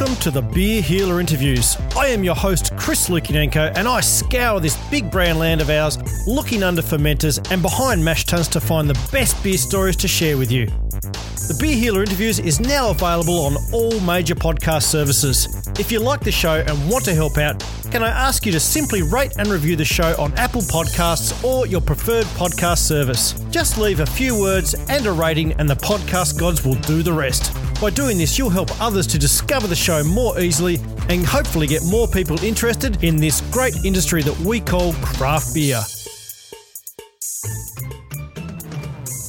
Welcome to the Beer Healer Interviews. I am your host, Chris Lukinenko, and I scour this big brown land of ours, looking under fermenters and behind mash tuns to find the best beer stories to share with you. The Beer Healer Interviews is now available on all major podcast services. If you like the show and want to help out, can I ask you to simply rate and review the show on Apple Podcasts or your preferred podcast service? Just leave a few words and a rating, and the podcast gods will do the rest. By doing this, you'll help others to discover the show more easily and hopefully get more people interested in this great industry that we call craft beer.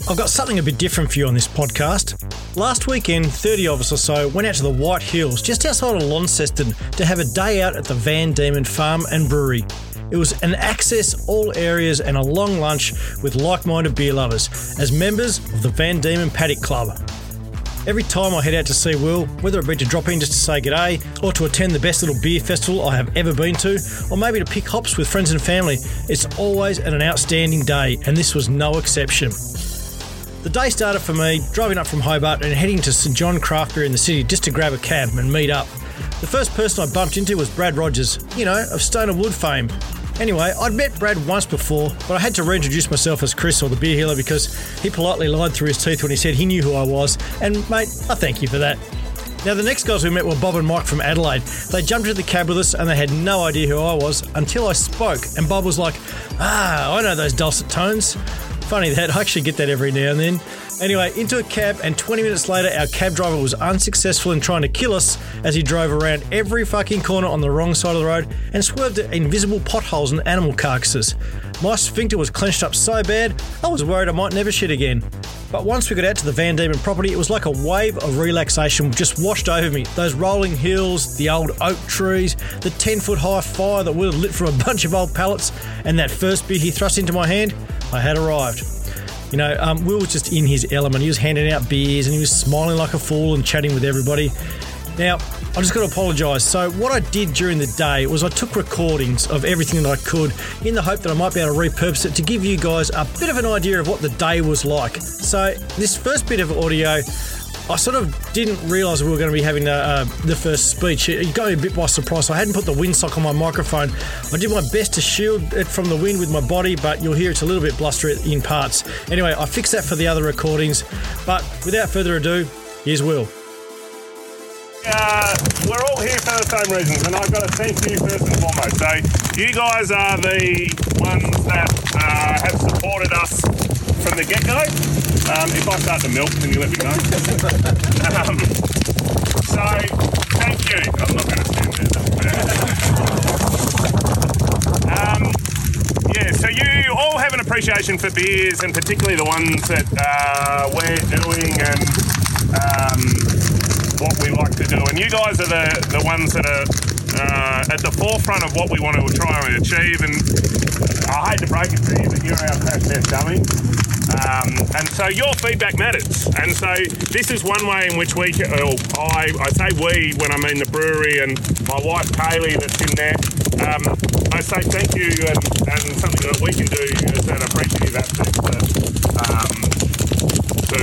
I've got something a bit different for you on this podcast. Last weekend, 30 of us or so went out to the White Hills just outside of Launceston to have a day out at the Van Dieman Farm and Brewery. It was an access all areas and a long lunch with like minded beer lovers as members of the Van Dieman Paddock Club. Every time I head out to see Will, whether it be to drop in just to say g'day, or to attend the best little beer festival I have ever been to, or maybe to pick hops with friends and family, it's always an outstanding day, and this was no exception. The day started for me driving up from Hobart and heading to St John Craft Beer in the city just to grab a cab and meet up. The first person I bumped into was Brad Rogers, you know, of Stone & Wood fame. Anyway, I'd met Brad once before, but I had to reintroduce myself as Chris or the beer healer because he politely lied through his teeth when he said he knew who I was. And mate, I thank you for that. Now, the next guys we met were Bob and Mike from Adelaide. They jumped into the cab with us and they had no idea who I was until I spoke. And Bob was like, Ah, I know those dulcet tones. Funny that, I actually get that every now and then. Anyway, into a cab, and 20 minutes later, our cab driver was unsuccessful in trying to kill us as he drove around every fucking corner on the wrong side of the road and swerved at invisible potholes and animal carcasses. My sphincter was clenched up so bad, I was worried I might never shit again. But once we got out to the Van Dieman property, it was like a wave of relaxation just washed over me. Those rolling hills, the old oak trees, the 10 foot high fire that would have lit from a bunch of old pallets, and that first beer he thrust into my hand, I had arrived. You know, um, Will was just in his element. He was handing out beers and he was smiling like a fool and chatting with everybody. Now, I just got to apologise. So, what I did during the day was I took recordings of everything that I could in the hope that I might be able to repurpose it to give you guys a bit of an idea of what the day was like. So, this first bit of audio I sort of didn't realise we were going to be having the, uh, the first speech. It got me a bit by surprise. I hadn't put the windsock on my microphone. I did my best to shield it from the wind with my body, but you'll hear it's a little bit blustery in parts. Anyway, I fixed that for the other recordings. But without further ado, here's Will. Uh, we're all here for the same reasons, and I've got to thank you first and foremost. So, you guys are the ones that uh, have supported us from the get go. Um, if I start to milk, can you let me know? um, so, thank you. I'm not going to stand there. um, yeah, so you all have an appreciation for beers, and particularly the ones that uh, we're doing and um, what we like to do. And you guys are the, the ones that are uh, at the forefront of what we want to try and achieve. And I hate to break it to you, but you're our crash dummy. Um, and so your feedback matters. And so this is one way in which we, can, I, I say we when I mean the brewery and my wife Kaylee that's in there. Um, I say thank you and, and something that we can do is an appreciative aspect to, um, to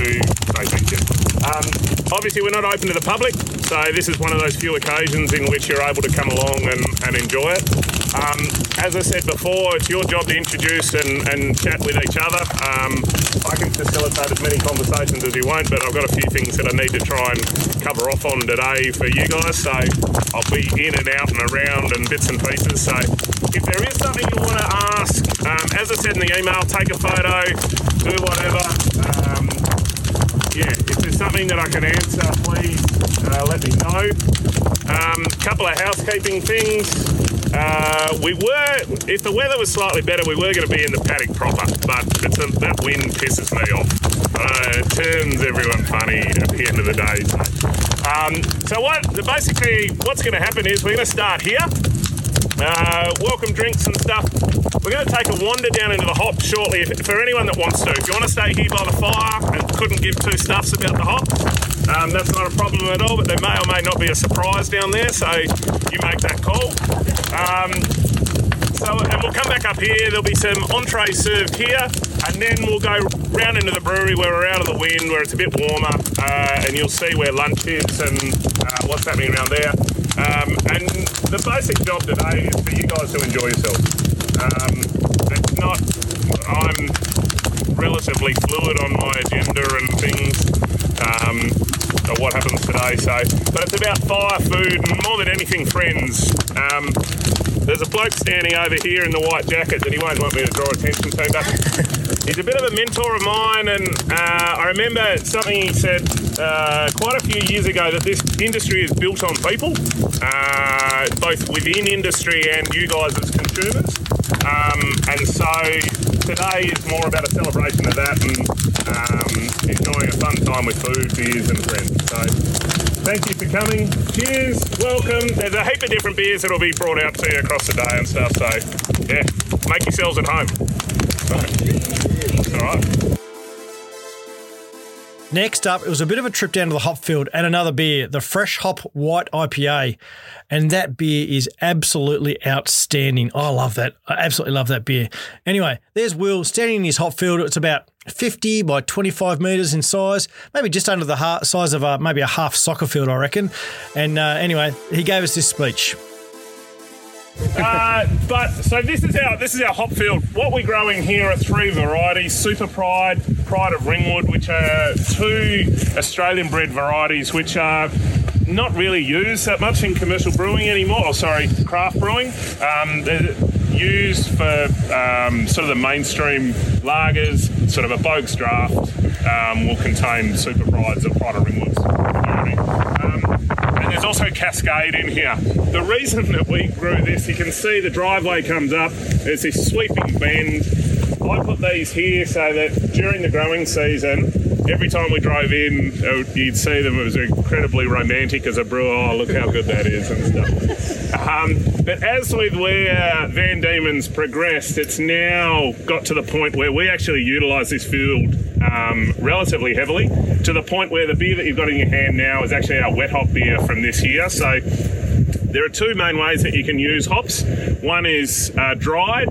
say thank you. Um, obviously, we're not open to the public, so this is one of those few occasions in which you're able to come along and, and enjoy it. Um, as I said before, it's your job to introduce and, and chat with each other. Um, I can facilitate as many conversations as you want, but I've got a few things that I need to try and cover off on today for you guys. So I'll be in and out and around and bits and pieces. So if there is something you want to ask, um, as I said in the email, take a photo, do whatever. Um, yeah, if there's something that I can answer, please uh, let me know. A um, couple of housekeeping things. Uh, we were, if the weather was slightly better, we were going to be in the paddock proper, but a, that wind pisses me off. Uh, it turns everyone funny at the end of the day. So, um, so what? Basically, what's going to happen is we're going to start here. Uh, welcome drinks and stuff. We're going to take a wander down into the hop shortly if, for anyone that wants to. If you want to stay here by the fire and couldn't give two stuffs about the hop, um, that's not a problem at all, but there may or may not be a surprise down there, so you make that call. Um, So, and we'll come back up here. There'll be some entree served here, and then we'll go round into the brewery where we're out of the wind, where it's a bit warmer, uh, and you'll see where lunch is and uh, what's happening around there. Um, and the basic job today is for you guys to enjoy yourselves. Um, it's not. I'm relatively fluid on my agenda and things. Um, of what happens today. So, but it's about fire, food, and more than anything, friends. Um, there's a bloke standing over here in the white jacket that he won't want me to draw attention to, but he's a bit of a mentor of mine. And uh, I remember something he said uh, quite a few years ago that this industry is built on people, uh, both within industry and you guys as consumers. Um, and so today is more about a celebration of that and um, enjoying a fun time with food, beers, and friends. So thank you for coming. Cheers, welcome. There's a heap of different beers that'll be brought out to you across the day and stuff. So yeah, make yourselves at home. All right. Next up, it was a bit of a trip down to the hop field and another beer, the Fresh Hop White IPA. And that beer is absolutely outstanding. I love that. I absolutely love that beer. Anyway, there's Will standing in his hop field. It's about 50 by 25 metres in size, maybe just under the size of a, maybe a half soccer field, I reckon. And uh, anyway, he gave us this speech. Uh, but so this is our this is our hop field. What we're growing here are three varieties: Super Pride, Pride of Ringwood, which are two Australian bred varieties, which are not really used that much in commercial brewing anymore. Oh, sorry, craft brewing. Um, used for um, sort of the mainstream lagers. Sort of a Boag's draft um, will contain Super Prides or of Ringwoods. Um, and there's also Cascade in here. The reason that we grew this, you can see the driveway comes up. There's this sweeping bend. I put these here so that during the growing season, every time we drove in, uh, you'd see them. It was incredibly romantic as a brewer. Oh, look how good that is and stuff. Um, but as with where Van Dieman's progressed, it's now got to the point where we actually utilise this field um, relatively heavily, to the point where the beer that you've got in your hand now is actually our wet hop beer from this year. So there are two main ways that you can use hops. One is uh, dried.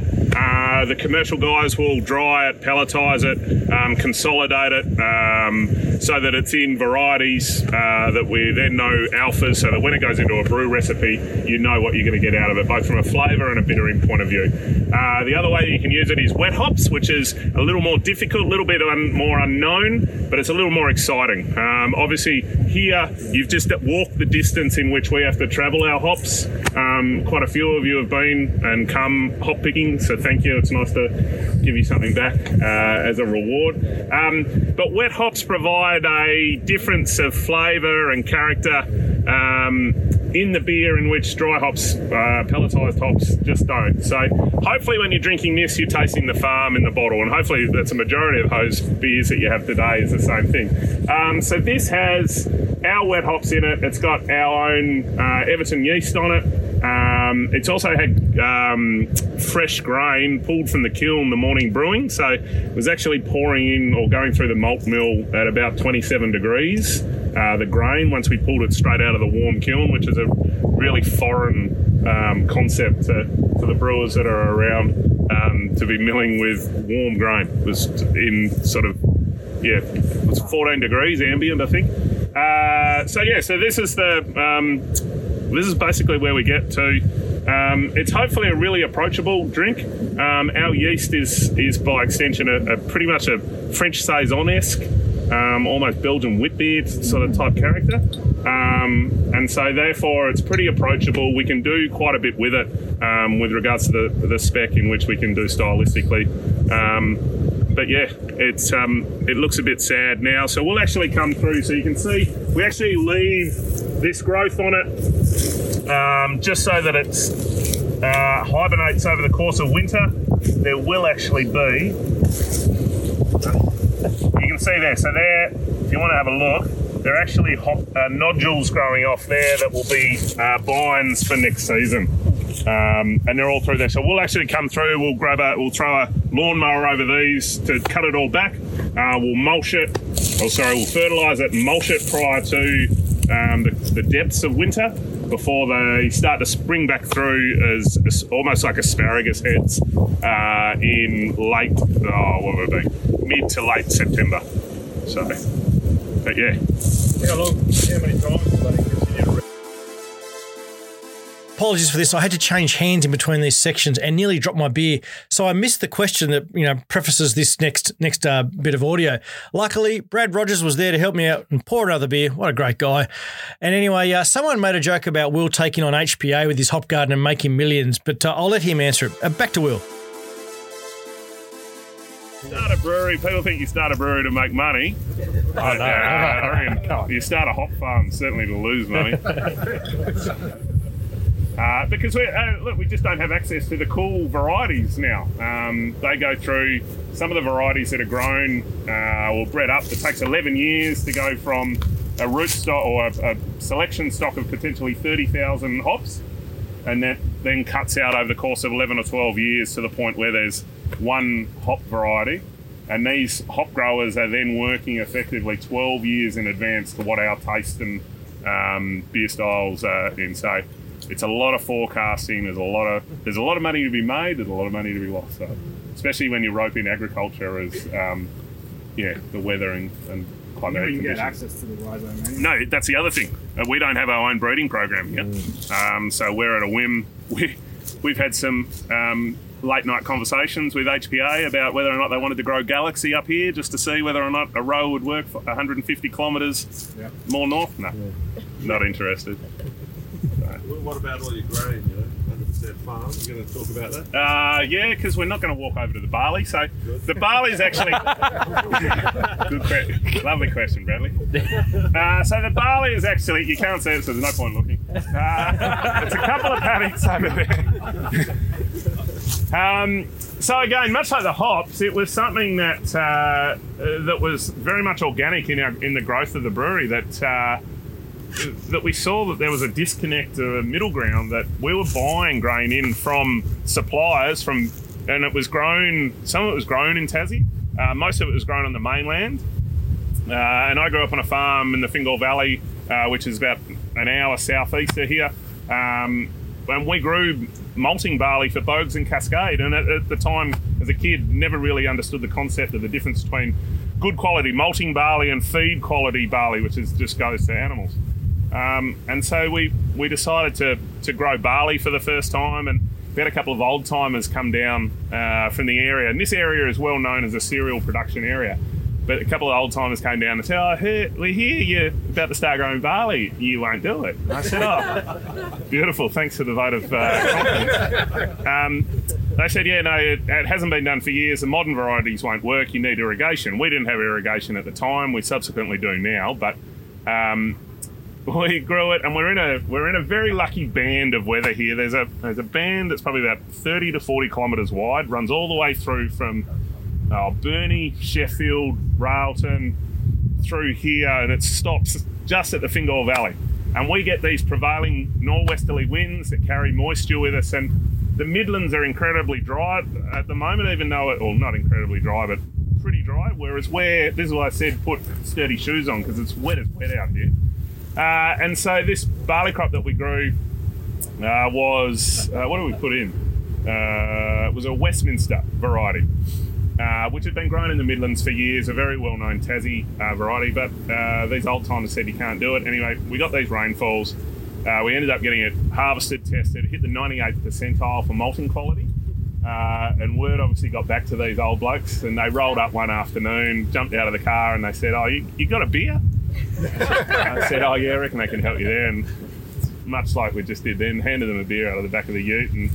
Uh, the commercial guys will dry it, pelletize it, um, consolidate it um, so that it's in varieties uh, that we then know alphas, so that when it goes into a brew recipe, you know what you're going to get out of it, both from a flavour and a bittering point of view. Uh, the other way you can use it is wet hops, which is a little more difficult, a little bit un- more unknown, but it's a little more exciting. Um, obviously, here you've just walked the distance in which we have to travel our hops. Um, quite a few of you have been and come hop picking, so thank you. It's nice to give you something back uh, as a reward. Um, but wet hops provide a difference of flavour and character um, in the beer in which dry hops, uh, pelletized hops, just don't. So hopefully, when you're drinking this, you're tasting the farm in the bottle, and hopefully, that's a majority of those beers that you have today is the same thing. Um, so this has our wet hops in it. It's got our own uh, Everton yeast on it. Um, it's also had um, fresh grain pulled from the kiln the morning brewing, so it was actually pouring in or going through the malt mill at about 27 degrees. Uh, the grain once we pulled it straight out of the warm kiln, which is a really foreign um, concept to, for the brewers that are around um, to be milling with warm grain. It was in sort of yeah, it's 14 degrees ambient, I think. Uh, so yeah, so this is the um, this is basically where we get to. Um, it's hopefully a really approachable drink. Um, our yeast is is by extension a, a pretty much a French saison esque, um, almost Belgian wit beer sort of type character, um, and so therefore it's pretty approachable. We can do quite a bit with it um, with regards to the, the spec in which we can do stylistically. But yeah, it's um, it looks a bit sad now. So we'll actually come through. So you can see we actually leave this growth on it um, just so that it uh, hibernates over the course of winter. There will actually be. You can see there. So there, if you want to have a look, there are actually uh, nodules growing off there that will be uh, bines for next season. Um, and they're all through there. So we'll actually come through. We'll grab a, we'll throw a lawnmower over these to cut it all back. Uh, we'll mulch it. Oh, sorry, we'll fertilise it, mulch it prior to um, the, the depths of winter before they start to spring back through as, as almost like asparagus heads uh, in late, oh, what would it be, mid to late September. So, but yeah. How long, how many times Apologies for this. I had to change hands in between these sections and nearly dropped my beer, so I missed the question that you know prefaces this next next uh, bit of audio. Luckily, Brad Rogers was there to help me out and pour another beer. What a great guy! And anyway, uh, someone made a joke about Will taking on HPA with his hop garden and making millions, but uh, I'll let him answer it. Uh, back to Will. Start a brewery. People think you start a brewery to make money. Oh, But, I reckon you start a hop farm certainly to lose money. Uh, because we uh, look, we just don't have access to the cool varieties now. Um, they go through some of the varieties that are grown uh, or bred up. It takes 11 years to go from a root stock or a, a selection stock of potentially 30,000 hops, and that then cuts out over the course of 11 or 12 years to the point where there's one hop variety. And these hop growers are then working effectively 12 years in advance to what our taste and um, beer styles are in. So it's a lot of forecasting. There's a lot of there's a lot of money to be made. There's a lot of money to be lost. So, especially when you rope in agriculture as um, yeah the weather and, and climatic You can get access to the rhizome. No, that's the other thing. Uh, we don't have our own breeding program here, um, so we're at a whim. We we've had some um, late night conversations with HPA about whether or not they wanted to grow Galaxy up here, just to see whether or not a row would work for 150 kilometres Yeah. more north. No, not interested. What about all your grain, you know, 100% farm? You're going to talk about that? Uh, yeah, because we're not going to walk over to the barley. So the barley is actually good. Que- lovely question, Bradley. Uh, so the barley is actually you can't see it, so there's no point looking. Uh, it's a couple of paddocks over there. Um, so again, much like the hops, it was something that uh, uh, that was very much organic in our in the growth of the brewery. That uh, that we saw that there was a disconnect, a middle ground that we were buying grain in from suppliers from, and it was grown. Some of it was grown in Tassie. Uh, most of it was grown on the mainland. Uh, and I grew up on a farm in the Fingal Valley, uh, which is about an hour southeast of here. Um, and we grew malting barley for Boag's and Cascade. And at, at the time, as a kid, never really understood the concept of the difference between good quality malting barley and feed quality barley, which is just goes to animals. Um, and so we we decided to to grow barley for the first time, and we had a couple of old timers come down uh, from the area. And this area is well known as a cereal production area. But a couple of old timers came down and said, "Oh, I heard, we hear you're about to start growing barley. You won't do it." I said, "Oh, beautiful. Thanks for the vote of uh, confidence." Um, they said, "Yeah, no, it, it hasn't been done for years. The modern varieties won't work. You need irrigation. We didn't have irrigation at the time. We subsequently do now, but." Um, we grew it, and we're in a we're in a very lucky band of weather here. There's a there's a band that's probably about 30 to 40 kilometres wide, runs all the way through from uh, Burnie, Sheffield, Railton, through here, and it stops just at the Fingal Valley. And we get these prevailing norwesterly winds that carry moisture with us, and the Midlands are incredibly dry at the moment, even though it, well, not incredibly dry, but pretty dry. Whereas where this is why I said put sturdy shoes on because it's wet as wet out here. Uh, and so this barley crop that we grew uh, was uh, what did we put in? It was a Westminster variety, uh, which had been grown in the Midlands for years, a very well-known Tassie uh, variety. But uh, these old timers said you can't do it. Anyway, we got these rainfalls. We ended up getting it harvested, tested, hit the 98th percentile for malting quality. And word obviously got back to these old blokes, and they rolled up one afternoon, jumped out of the car, and they said, "Oh, you, you got a beer?" I said, "Oh yeah, I reckon I can help you there." And much like we just did then, handed them a beer out of the back of the ute, and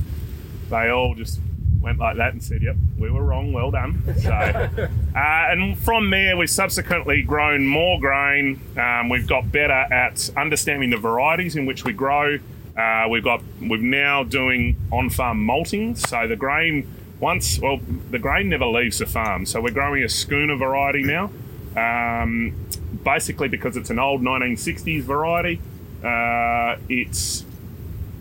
they all just went like that and said, "Yep, we were wrong. Well done." So, uh, and from there, we've subsequently grown more grain. Um, we've got better at understanding the varieties in which we grow. Uh, we've got we're now doing on-farm malting, so the grain once well the grain never leaves the farm. So we're growing a schooner variety now. Um, basically because it's an old 1960s variety. Uh, it's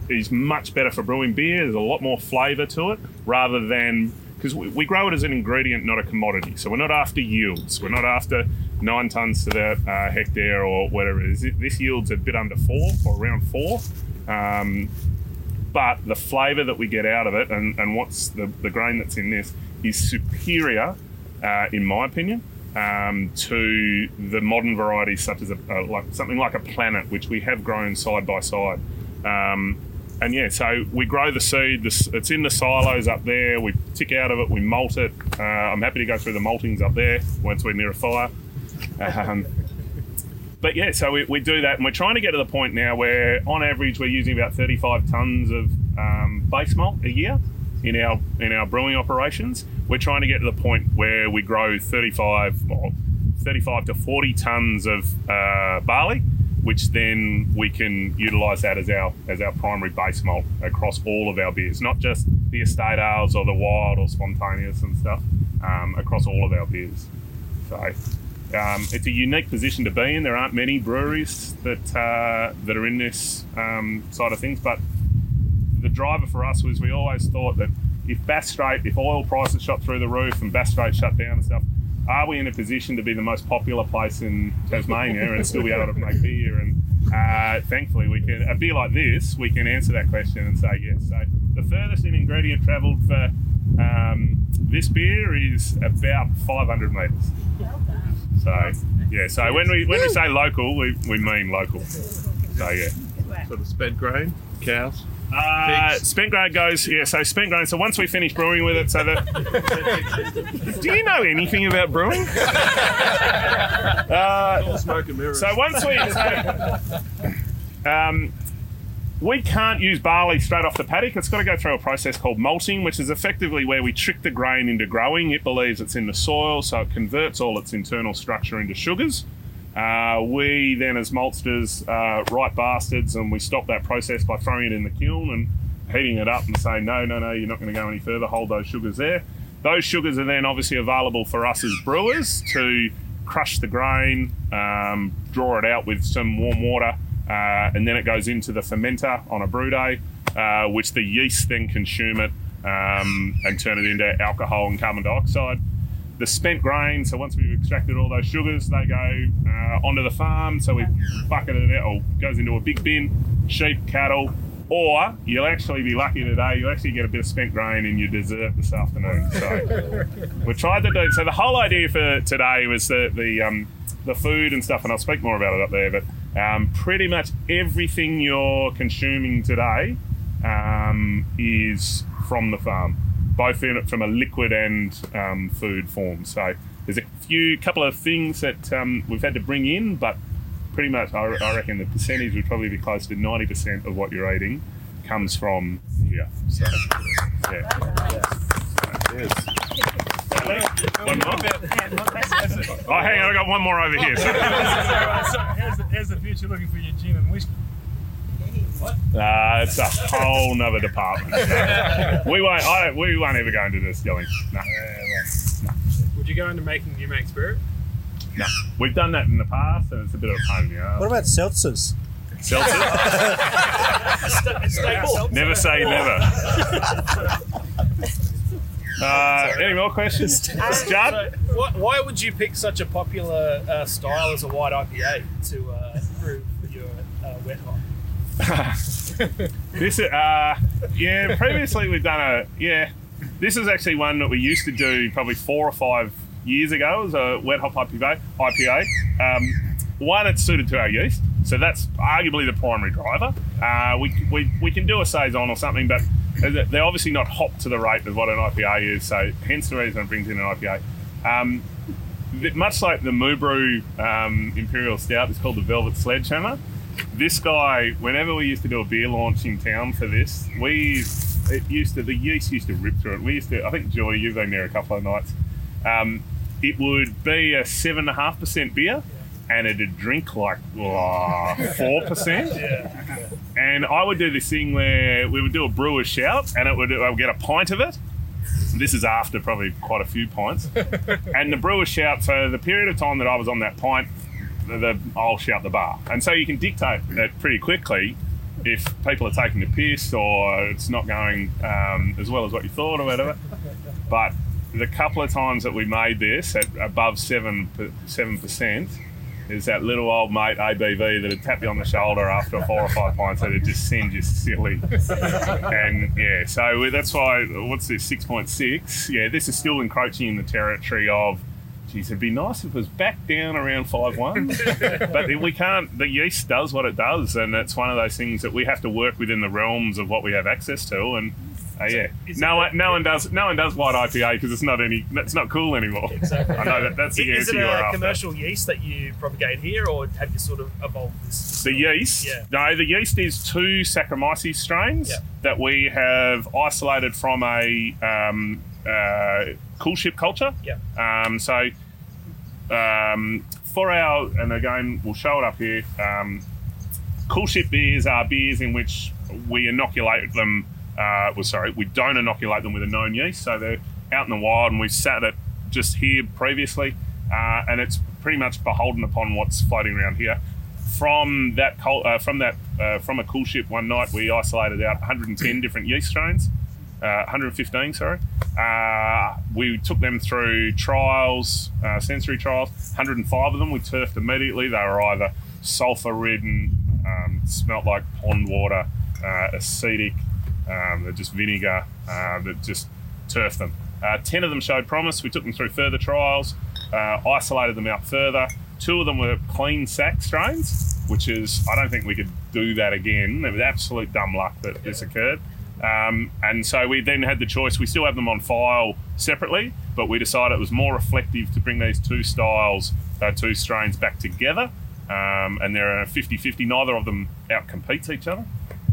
is much better for brewing beer. There's a lot more flavour to it rather than because we, we grow it as an ingredient, not a commodity. So we're not after yields. We're not after nine tons to the uh, hectare or whatever it is. This yields a bit under four or around four. Um, but the flavour that we get out of it and, and what's the, the grain that's in this is superior, uh, in my opinion, um, to the modern varieties such as a, uh, like something like a planet, which we have grown side by side. Um, and yeah, so we grow the seed. This, it's in the silos up there. We tick out of it. We malt it. Uh, I'm happy to go through the maltings up there once we're near a fire. Um, but yeah, so we, we do that, and we're trying to get to the point now where, on average, we're using about 35 tons of um, base malt a year in our in our brewing operations. We're trying to get to the point where we grow 35 or 35 to 40 tons of uh, barley, which then we can utilise that as our as our primary base malt across all of our beers, not just the estate ales or the wild or spontaneous and stuff, um, across all of our beers. So um, it's a unique position to be in. There aren't many breweries that uh, that are in this um, side of things, but the driver for us was we always thought that if Bass Strait, if oil prices shot through the roof and Bass Strait shut down and stuff, are we in a position to be the most popular place in Tasmania and still be able to make beer? And uh, thankfully, we can a beer like this, we can answer that question and say yes. So the furthest in ingredient travelled for um, this beer is about 500 metres. So yeah, so when we when we say local, we, we mean local. So yeah. Sort of spent grain, cows. Uh, spent grain goes yeah. So spent grain. So once we finish brewing with it, so that. Do you know anything about brewing? uh, Smoke and mirrors. so once we, so, um, we can't use barley straight off the paddock. It's got to go through a process called malting, which is effectively where we trick the grain into growing. It believes it's in the soil, so it converts all its internal structure into sugars. Uh, we then, as maltsters, uh, right bastards, and we stop that process by throwing it in the kiln and heating it up and saying, no, no, no, you're not going to go any further. Hold those sugars there. Those sugars are then obviously available for us as brewers to crush the grain, um, draw it out with some warm water, uh, and then it goes into the fermenter on a brew day, uh, which the yeast then consume it um, and turn it into alcohol and carbon dioxide. The spent grain, so once we've extracted all those sugars, they go uh, onto the farm. So we bucket it out, or goes into a big bin, sheep, cattle, or you'll actually be lucky today, you'll actually get a bit of spent grain in your dessert this afternoon. So we tried to do so the whole idea for today was the the um, the food and stuff, and I'll speak more about it up there. But um, pretty much everything you're consuming today um, is from the farm, both in it from a liquid and um, food form. So there's a few couple of things that um, we've had to bring in, but pretty much I, I reckon the percentage would probably be close to 90% of what you're eating comes from here. So yeah. One more? Oh, hang on, I got one more over here. so how's the future looking for your gin and whiskey? Uh, it's a whole nother department. we won't. I don't, we won't ever go into distilling. No, Would you go into making new make spirit? no. We've done that in the past, and it's a bit of a pain in the ass. What about seltzers? Seltzer? never say never. Uh, any more questions, Judd? So, why, why would you pick such a popular uh, style as a white IPA to uh, brew for your uh, wet hop? This, uh, yeah. Previously, we've done a yeah. This is actually one that we used to do probably four or five years ago. Was a wet hop IPA. IPA. Um, one, it's suited to our yeast, so that's arguably the primary driver. Uh, we, we we can do a saison or something, but they're obviously not hopped to the rate of what an IPA is. So hence the reason it brings in an IPA. Um, much like the Moobrew um, Imperial Stout, it's called the Velvet Sledgehammer. This guy, whenever we used to do a beer launch in town for this, we it used to the yeast used to rip through it. We used to, I think Joy, you've been there a couple of nights. Um, it would be a seven and a half percent beer, and it'd drink like four percent. And I would do this thing where we would do a brewer's shout, and it would I would get a pint of it. This is after probably quite a few pints. and the brewer's shout. So the period of time that I was on that pint, the, the I'll shout the bar, and so you can dictate that pretty quickly if people are taking the piss or it's not going um, as well as what you thought or whatever. But the couple of times that we made this at above seven seven percent is that little old mate ABV that'd tap you on the shoulder after four or five pints it just send you silly. and yeah, so that's why what's this six point six? Yeah, this is still encroaching in the territory of. Geez, it'd be nice if it was back down around five one, but we can't. The yeast does what it does, and it's one of those things that we have to work within the realms of what we have access to. And uh, yeah, no it- one, no one does, no one does white IPA because it's not any, it's not cool anymore. Exactly. I know that that's the Is answer it you're a after. commercial yeast that you propagate here, or have you sort of evolved this? The yeast, Yeah. no, the yeast is two Saccharomyces strains Yeah. that we have isolated from a um, uh, coolship culture. Yeah. Um, so um, for our, and again, we'll show it up here. Um, coolship beers are beers in which we inoculate them. Uh, well, sorry, we don't inoculate them with a known yeast. So they're out in the wild, and we've sat it just here previously, uh, and it's pretty much beholden upon what's floating around here. From that, uh, from that, uh, from a coolship one night, we isolated out 110 different yeast strains. Uh, 115, sorry. Uh, we took them through trials, uh, sensory trials. 105 of them we turfed immediately. They were either sulfur ridden, um, smelt like pond water, uh, acetic, um, just vinegar, uh, that just turfed them. Uh, 10 of them showed promise. We took them through further trials, isolated them out further. Two of them were clean sack strains, which is, I don't think we could do that again. It was absolute dumb luck that this occurred. Um, and so we then had the choice. We still have them on file separately, but we decided it was more reflective to bring these two styles, uh, two strains back together. Um, and they're a 50 50. Neither of them outcompetes each other.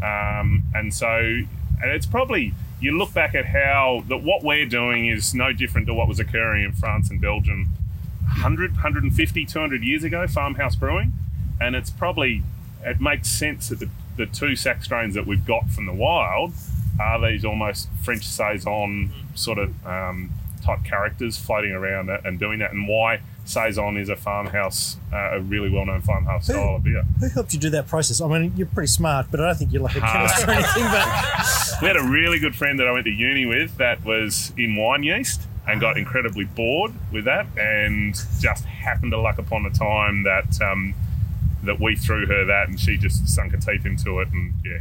Um, and so and it's probably, you look back at how that what we're doing is no different to what was occurring in France and Belgium 100, 150, 200 years ago, farmhouse brewing. And it's probably, it makes sense that the, the two sack strains that we've got from the wild are these almost French Saison sort of um, type characters floating around and doing that, and why Saison is a farmhouse, uh, a really well known farmhouse style of beer. Who helped you do that process? I mean, you're pretty smart, but I don't think you're like a chemist or anything. But We had a really good friend that I went to uni with that was in wine yeast and got incredibly bored with that, and just happened to luck upon a time that um, that we threw her that, and she just sunk her teeth into it, and yeah,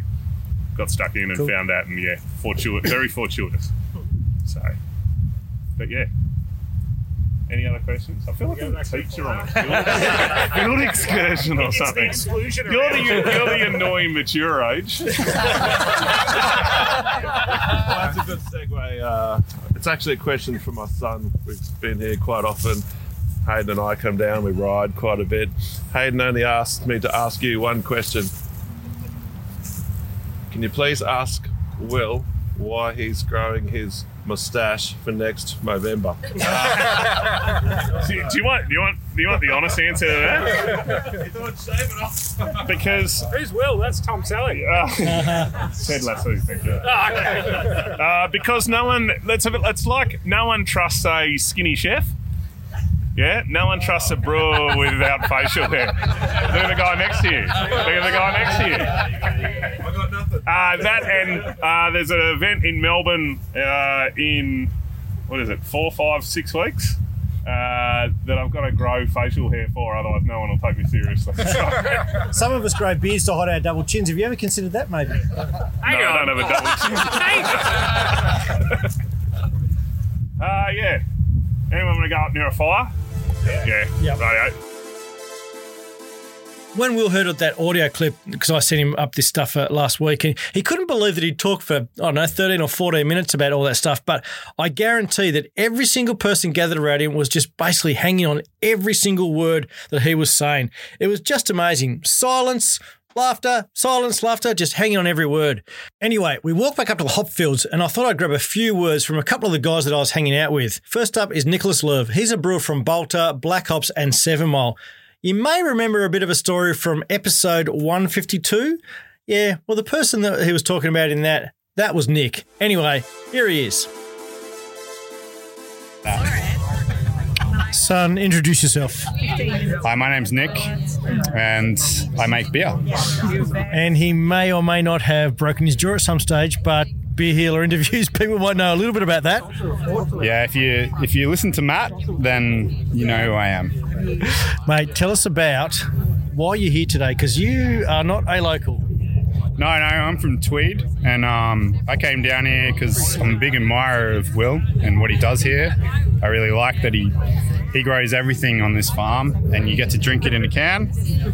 got stuck in and Cool. found out, and yeah, fortuitous, very fortuitous. So, but yeah. Any other questions? I feel like I'm a teacher on a field, field excursion or It's the something. exclusion. You're the, you're the annoying mature age. Well, that's a good segue. Uh, it's actually a question from my son. We've been here quite often. Hayden and I come down, we ride quite a bit. Hayden only asked me to ask you one question. Can you please ask Will why he's growing his moustache for next November? Do, do you want do you want do you want the honest answer to that? he thought shave it off. Because Who's Will? That's Tom Selleck. uh, Ted Lasso, thank you. Uh, because no one let's have it. It's like no one trusts a skinny chef. Yeah, no one trusts a brewer without facial hair. Look at the guy next to you. Look at the guy next to you. I got nothing. Uh, that and uh, there's an event in Melbourne uh, in what is it, four, five, six weeks. Uh, that I've got to grow facial hair for, otherwise no one will take me seriously. Some of us grow beards to hide our double chins. Have you ever considered that, maybe? no, I don't have a double chin. uh, yeah. Anyone want to go up near a fire? Yeah. Yep. Rightio. When Will heard that audio clip, because I sent him up this stuff uh, last week, and he couldn't believe that he'd talked for, I don't know, 13 or 14 minutes about all that stuff. But I guarantee that every single person gathered around him was just basically hanging on every single word that he was saying. It was just amazing. Silence, laughter, silence, laughter, just hanging on every word. Anyway, we walked back up to the hop fields, and I thought I'd grab a few words from a couple of the guys that I was hanging out with. First up is Nicholas Lerv. He's a brewer from Balter, Black Hops, and Seven Mile. You may remember a bit of a story from episode 152. Yeah, well, the person that he was talking about in that, that was Nick. Anyway, here he is. Son, introduce yourself. Hi, my name's Nick, and I make beer. And he may or may not have broken his jaw at some stage, but beer healer interviews, people might know a little bit about that. Yeah, if you if you listen to Matt, then you know who I am. Mate, tell us about why you're here today because you are not a local. No, no, I'm from Tweed, and um, I came down here because I'm a big admirer of Will and what he does here. I really like that he he grows everything on this farm, and you get to drink it in a can,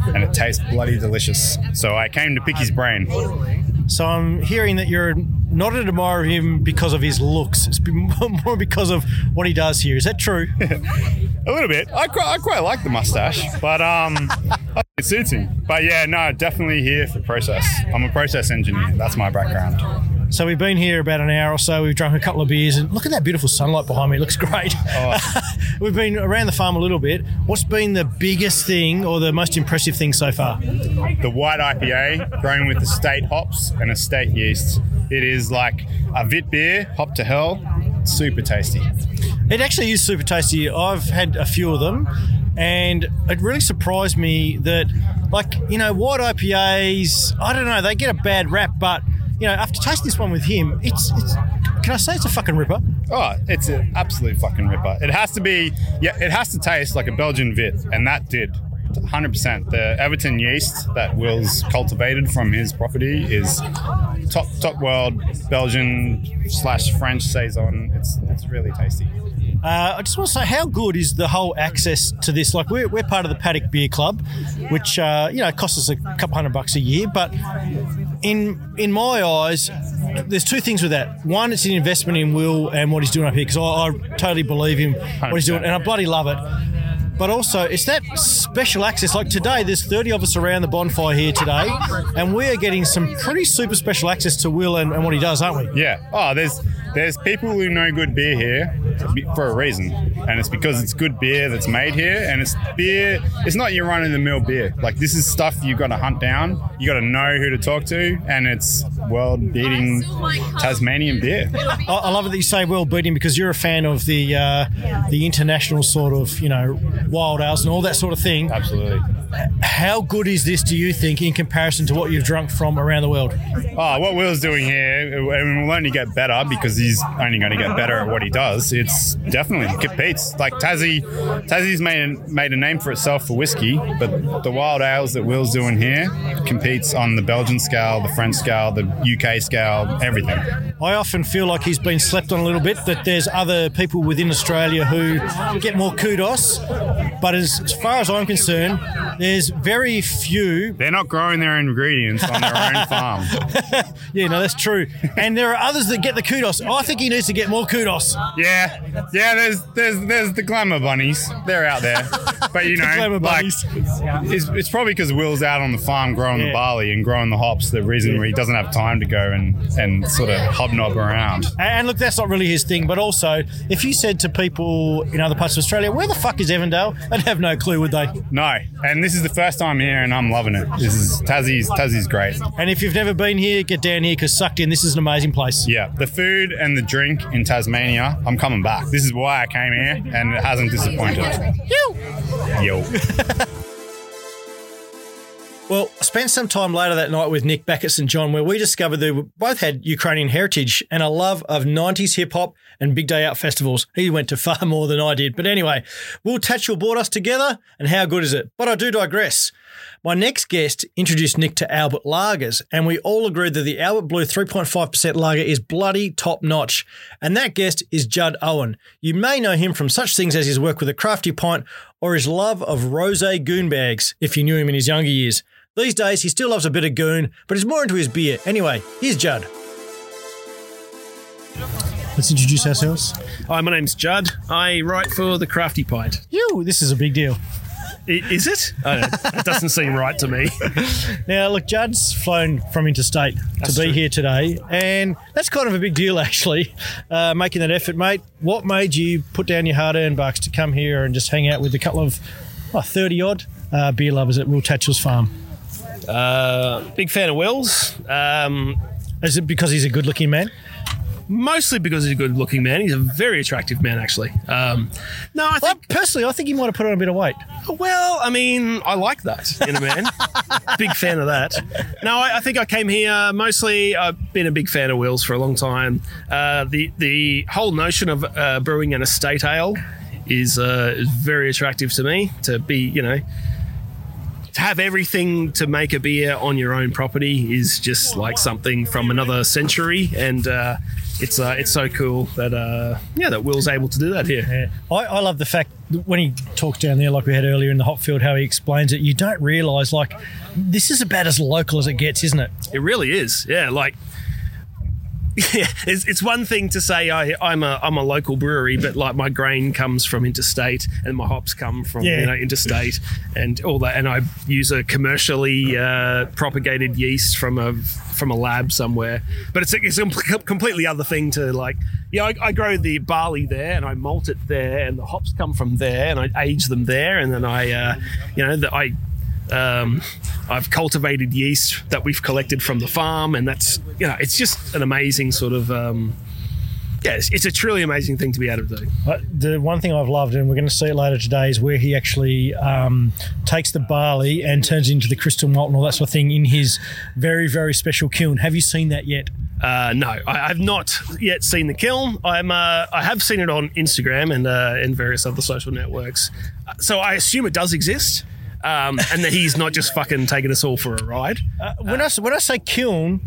and it tastes bloody delicious. So I came to pick his brain. So I'm hearing that you're not of him because of his looks. It's more because of what he does here. Is that true? A little bit. I quite, I quite like the mustache, but um, it suits him. But yeah, no, definitely here for process. I'm a process engineer. That's my background. So we've been here about an hour or so. We've drunk a couple of beers, and look at that beautiful sunlight behind me. It looks great. Oh. we've been around the farm a little bit. What's been the biggest thing or the most impressive thing so far? The white IPA grown with estate hops and estate yeast. It is like a vit beer, hop to hell. Super tasty. It actually is super tasty. I've had a few of them, and it really surprised me that, like, you know, white IPAs, I don't know, they get a bad rap, but, you know, after tasting this one with him, it's, it's can I say it's a fucking ripper? Oh, it's an absolute fucking ripper. It has to be, yeah, it has to taste like a Belgian vit, and that did. 100%. The Everton yeast that Will's cultivated from his property is top top world Belgian slash French saison. It's it's really tasty. Uh, I just want to say, how good is the whole access to this? Like, we're, we're part of the Paddock Beer Club, which uh, you know costs us a couple hundred bucks a year. But in in my eyes, there's two things with that. One, it's an investment in Will and what he's doing up here because I, I totally believe him what he's doing, and I bloody love it. But also, it's that special access. Like today, there's 30 of us around the bonfire here today, and we are getting some pretty super special access to Will and, and what he does, aren't we? Yeah. Oh, there's there's people who know good beer here for a reason, and it's because it's good beer that's made here, and it's beer. It's not your run of the mill beer. Like this is stuff you've got to hunt down. You got to know who to talk to, and it's world beating Tasmanian beer. I, I love it that you say world-beating because you're a fan of the uh, the international sort of you know wild ales and all that sort of thing. Absolutely. How good is this, do you think, in comparison to what you've drunk from around the world? Oh, what Will's doing here, and will only get better because he's only going to get better at what he does. It's definitely competes. Like Tassie, Tassie's made made a name for itself for whiskey, but the wild ales that Will's doing here competes on the Belgian scale, the French scale, the UK scale, everything. I often feel like he's been slept on a little bit, that there's other people within Australia who get more kudos. But as, as far as I'm concerned, there's very few. They're not growing their ingredients on their own farm. Yeah, no, that's true. And there are others that get the kudos. I think he needs to get more kudos. Yeah, yeah. There's there's there's the glamour bunnies. They're out there, but you know, glamour like bunnies. it's, it's probably because Will's out on the farm growing Yeah. the barley and growing the hops. The reason where he doesn't have time to go and and sort of hobnob around. And look, that's not really his thing. But also, if you said to people in other parts of Australia, where the fuck is Evandale? They'd have no clue, would they? No, and this is the first time here, and I'm loving it. This is Tassie's Tassie's great. And if you've never been here, get down here because sucked in. This is an amazing place. Yeah, the food and the drink in Tasmania, I'm coming back. This is why I came here, and it hasn't disappointed. Yo. Yo. Well, I spent some time later that night with Nick back at St John, where we discovered they both had Ukrainian heritage and a love of 90s hip hop and big day out festivals. He went to far more than I did. But anyway, Will Tatchell brought us together, and how good is it? But I do digress. My next guest introduced Nick to Albert Lagers, and we all agreed that the Albert Blue 3.5% lager is bloody top notch. And that guest is Judd Owen. You may know him from such things as his work with the Crafty Pint or his love of rose goon bags, if you knew him in his younger years. These days, he still loves a bit of goon, but he's more into his beer. Anyway, here's Judd. Let's introduce ourselves. Hi, my name's Judd. I write for the Crafty Pint. You, this is a big deal. I- Is it? I don't know. It doesn't seem right to me. Now, look, Judd's flown from interstate to be true. here today, and that's kind of a big deal, actually, uh, making that effort, mate. What made you put down your hard earned bucks to come here and just hang out with a couple of 30 odd uh, beer lovers at Will Tatchell's farm? Uh, big fan of Will's. Um, Is it because he's a good looking man? mostly because he's a good looking man. He's a very attractive man, actually. Um, no, I Well, think. personally, I think he might have put on a bit of weight. Well, I mean, I like that in a man. big fan of that. No, I, I think I came here mostly. I've been a big fan of Will's for a long time. Uh, the the whole notion of uh, brewing an estate ale is uh, is very attractive to me. To be, you know. To have everything to make a beer on your own property is just like something from another century, and uh, it's uh, it's so cool that uh, yeah that Will's able to do that here. Yeah. I, I love the fact that when he talks down there, like we had earlier in the hot field, how he explains it, you don't realise, like, this is about as local as it gets, isn't it? It really is. Yeah, like yeah, it's, it's one thing to say I, I'm a I'm a local brewery, but like my grain comes from interstate and my hops come from Yeah. you know interstate and all that, and I use a commercially uh, propagated yeast from a from a lab somewhere. But it's a, it's a completely other thing to like. Yeah, I, I grow the barley there and I malt it there, and the hops come from there, and I age them there, and then I, uh, you know, the, I um, I've cultivated yeast that we've collected from the farm, and that's you know, it's just an amazing sort of um, yeah, it's, it's a truly amazing thing to be able to do. The one thing I've loved, and we're going to see it later today, is where he actually um, takes the barley and turns it into the crystal malt and all that sort of thing in his very, very special kiln. Have you seen that yet? Uh, no, I, I've not yet seen the kiln. I'm uh, I have seen it on Instagram and uh, and various other social networks, so I assume it does exist. Um, and that he's not just fucking taking us all for a ride. Uh, when, I, when I say kiln,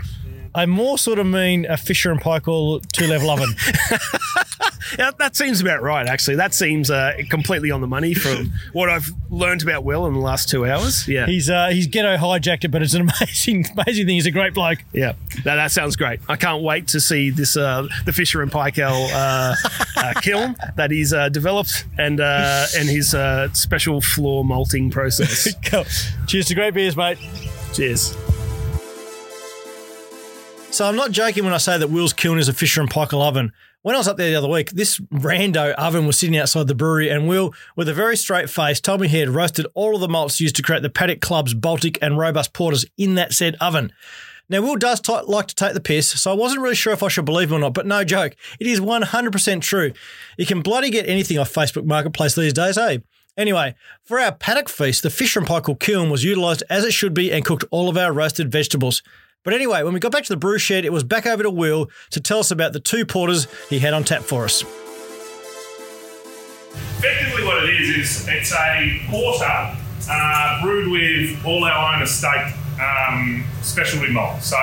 I more sort of mean a Fisher and Paykel two level oven. Yeah, that seems about right, actually. That seems uh, completely on the money from what I've learned about Will in the last two hours. Yeah. He's uh, he's ghetto hijacked it, but it's an amazing amazing thing. He's a great bloke. Yeah, that, that sounds great. I can't wait to see this uh, the Fisher and Paykel uh, uh, kiln that he's uh, developed and uh, and his uh, special floor malting process. Cool. Cheers to great beers, mate. Cheers. So I'm not joking when I say that Will's kiln is a Fisher and Paykel oven. When I was up there the other week, this rando oven was sitting outside the brewery, and Will, with a very straight face, told me he had roasted all of the malts used to create the Paddock Club's Baltic and Robust Porters in that said oven. Now, Will does t- like to take the piss, so I wasn't really sure if I should believe him or not, but no joke. It is 100% true. You can bloody get anything off Facebook Marketplace these days, eh? Anyway, for our paddock feast, the Fisher and Paykel kiln was utilised as it should be and cooked all of our roasted vegetables. But anyway, when we got back to the brew shed, it was back over to Will to tell us about the two porters he had on tap for us. Effectively, what it is is it's a porter uh, brewed with all our own estate um, specialty malt. So,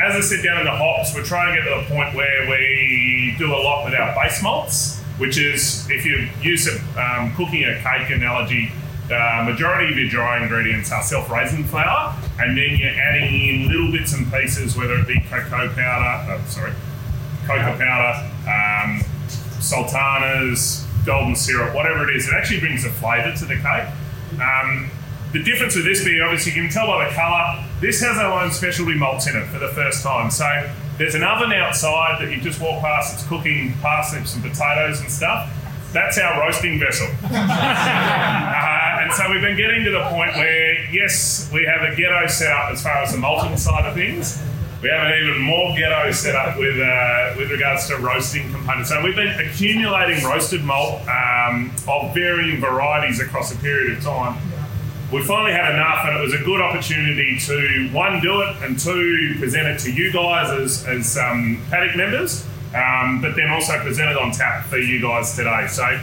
as I said down in the hops, we're trying to get to the point where we do a lot with our base malts, which is if you use a, um, cooking a cake analogy, uh, majority of your dry ingredients are self-raising flour, and then you're adding in little bits and pieces, whether it be cocoa powder, uh, sorry, cocoa powder, um, sultanas, golden syrup, whatever it is. It actually brings a flavour to the cake. Um, the difference with this beer, obviously, you can tell by the colour, this has our own specialty malts in it for the first time. So there's an oven outside that you just walk past, it's cooking parsnips and potatoes and stuff. That's our roasting vessel. Uh, and so we've been getting to the point where, yes, we have a ghetto set up as far as the malting side of things. We have an even more ghetto set up with uh, with regards to roasting components. So we've been accumulating roasted malt um, of varying varieties across a period of time. We finally had enough, and it was a good opportunity to one do it, and two present it to you guys as as um, paddock members, um, but then also present it on tap for you guys today. So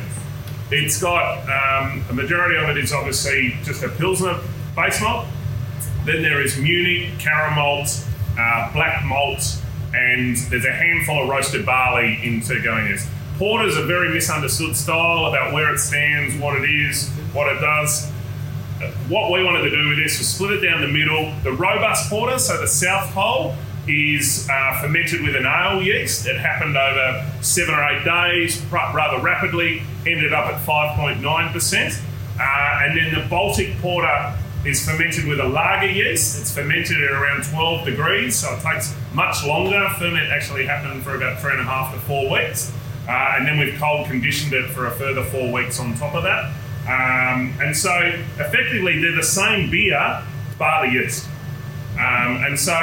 it's got um, a majority of it is obviously just a pilsner base malt. Then there is Munich, caramel, uh, black malt, and there's a handful of roasted barley into going this. Porter is a very misunderstood style about where it stands, what it is, what it does. What we wanted to do with this was split it down the middle. The robust porter, so the South Pole, is uh, fermented with an ale yeast. It happened over seven or eight days, ra- rather rapidly, ended up at 5.9%. Uh, and then the Baltic porter is fermented with a lager yeast. It's fermented at around 12 degrees, so it takes much longer. Ferment actually happened for about three and a half to four weeks. Uh, and then we've cold conditioned it for a further four weeks on top of that. Um, and so effectively, they're the same beer, barley yeast. Um, and so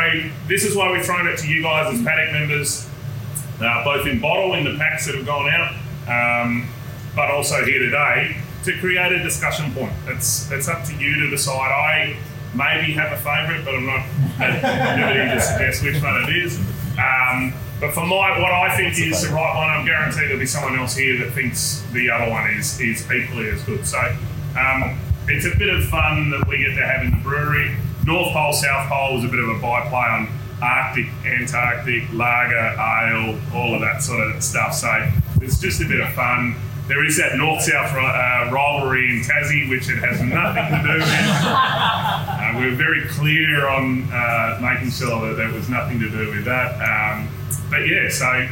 this is why we've thrown it to you guys as paddock members. uh, both in bottle in the packs that have gone out, um, but also here today to create a discussion point. It's it's up to you to decide. I maybe have a favourite, but I'm not liberty to suggest which one it is. Um, but for my, what I think is the right one, I'm guaranteed there'll be someone else here that thinks the other one is is equally as good. So um, it's a bit of fun that we get to have in the brewery. North Pole, South Pole was a bit of a byplay on Arctic, Antarctic, lager, ale, all of that sort of stuff. So it's just a bit of fun. There is that north-south uh, rivalry in Tassie, which it has nothing to do with. Uh, we were very clear on uh, making sure that there was nothing to do with that. Um, but yeah, so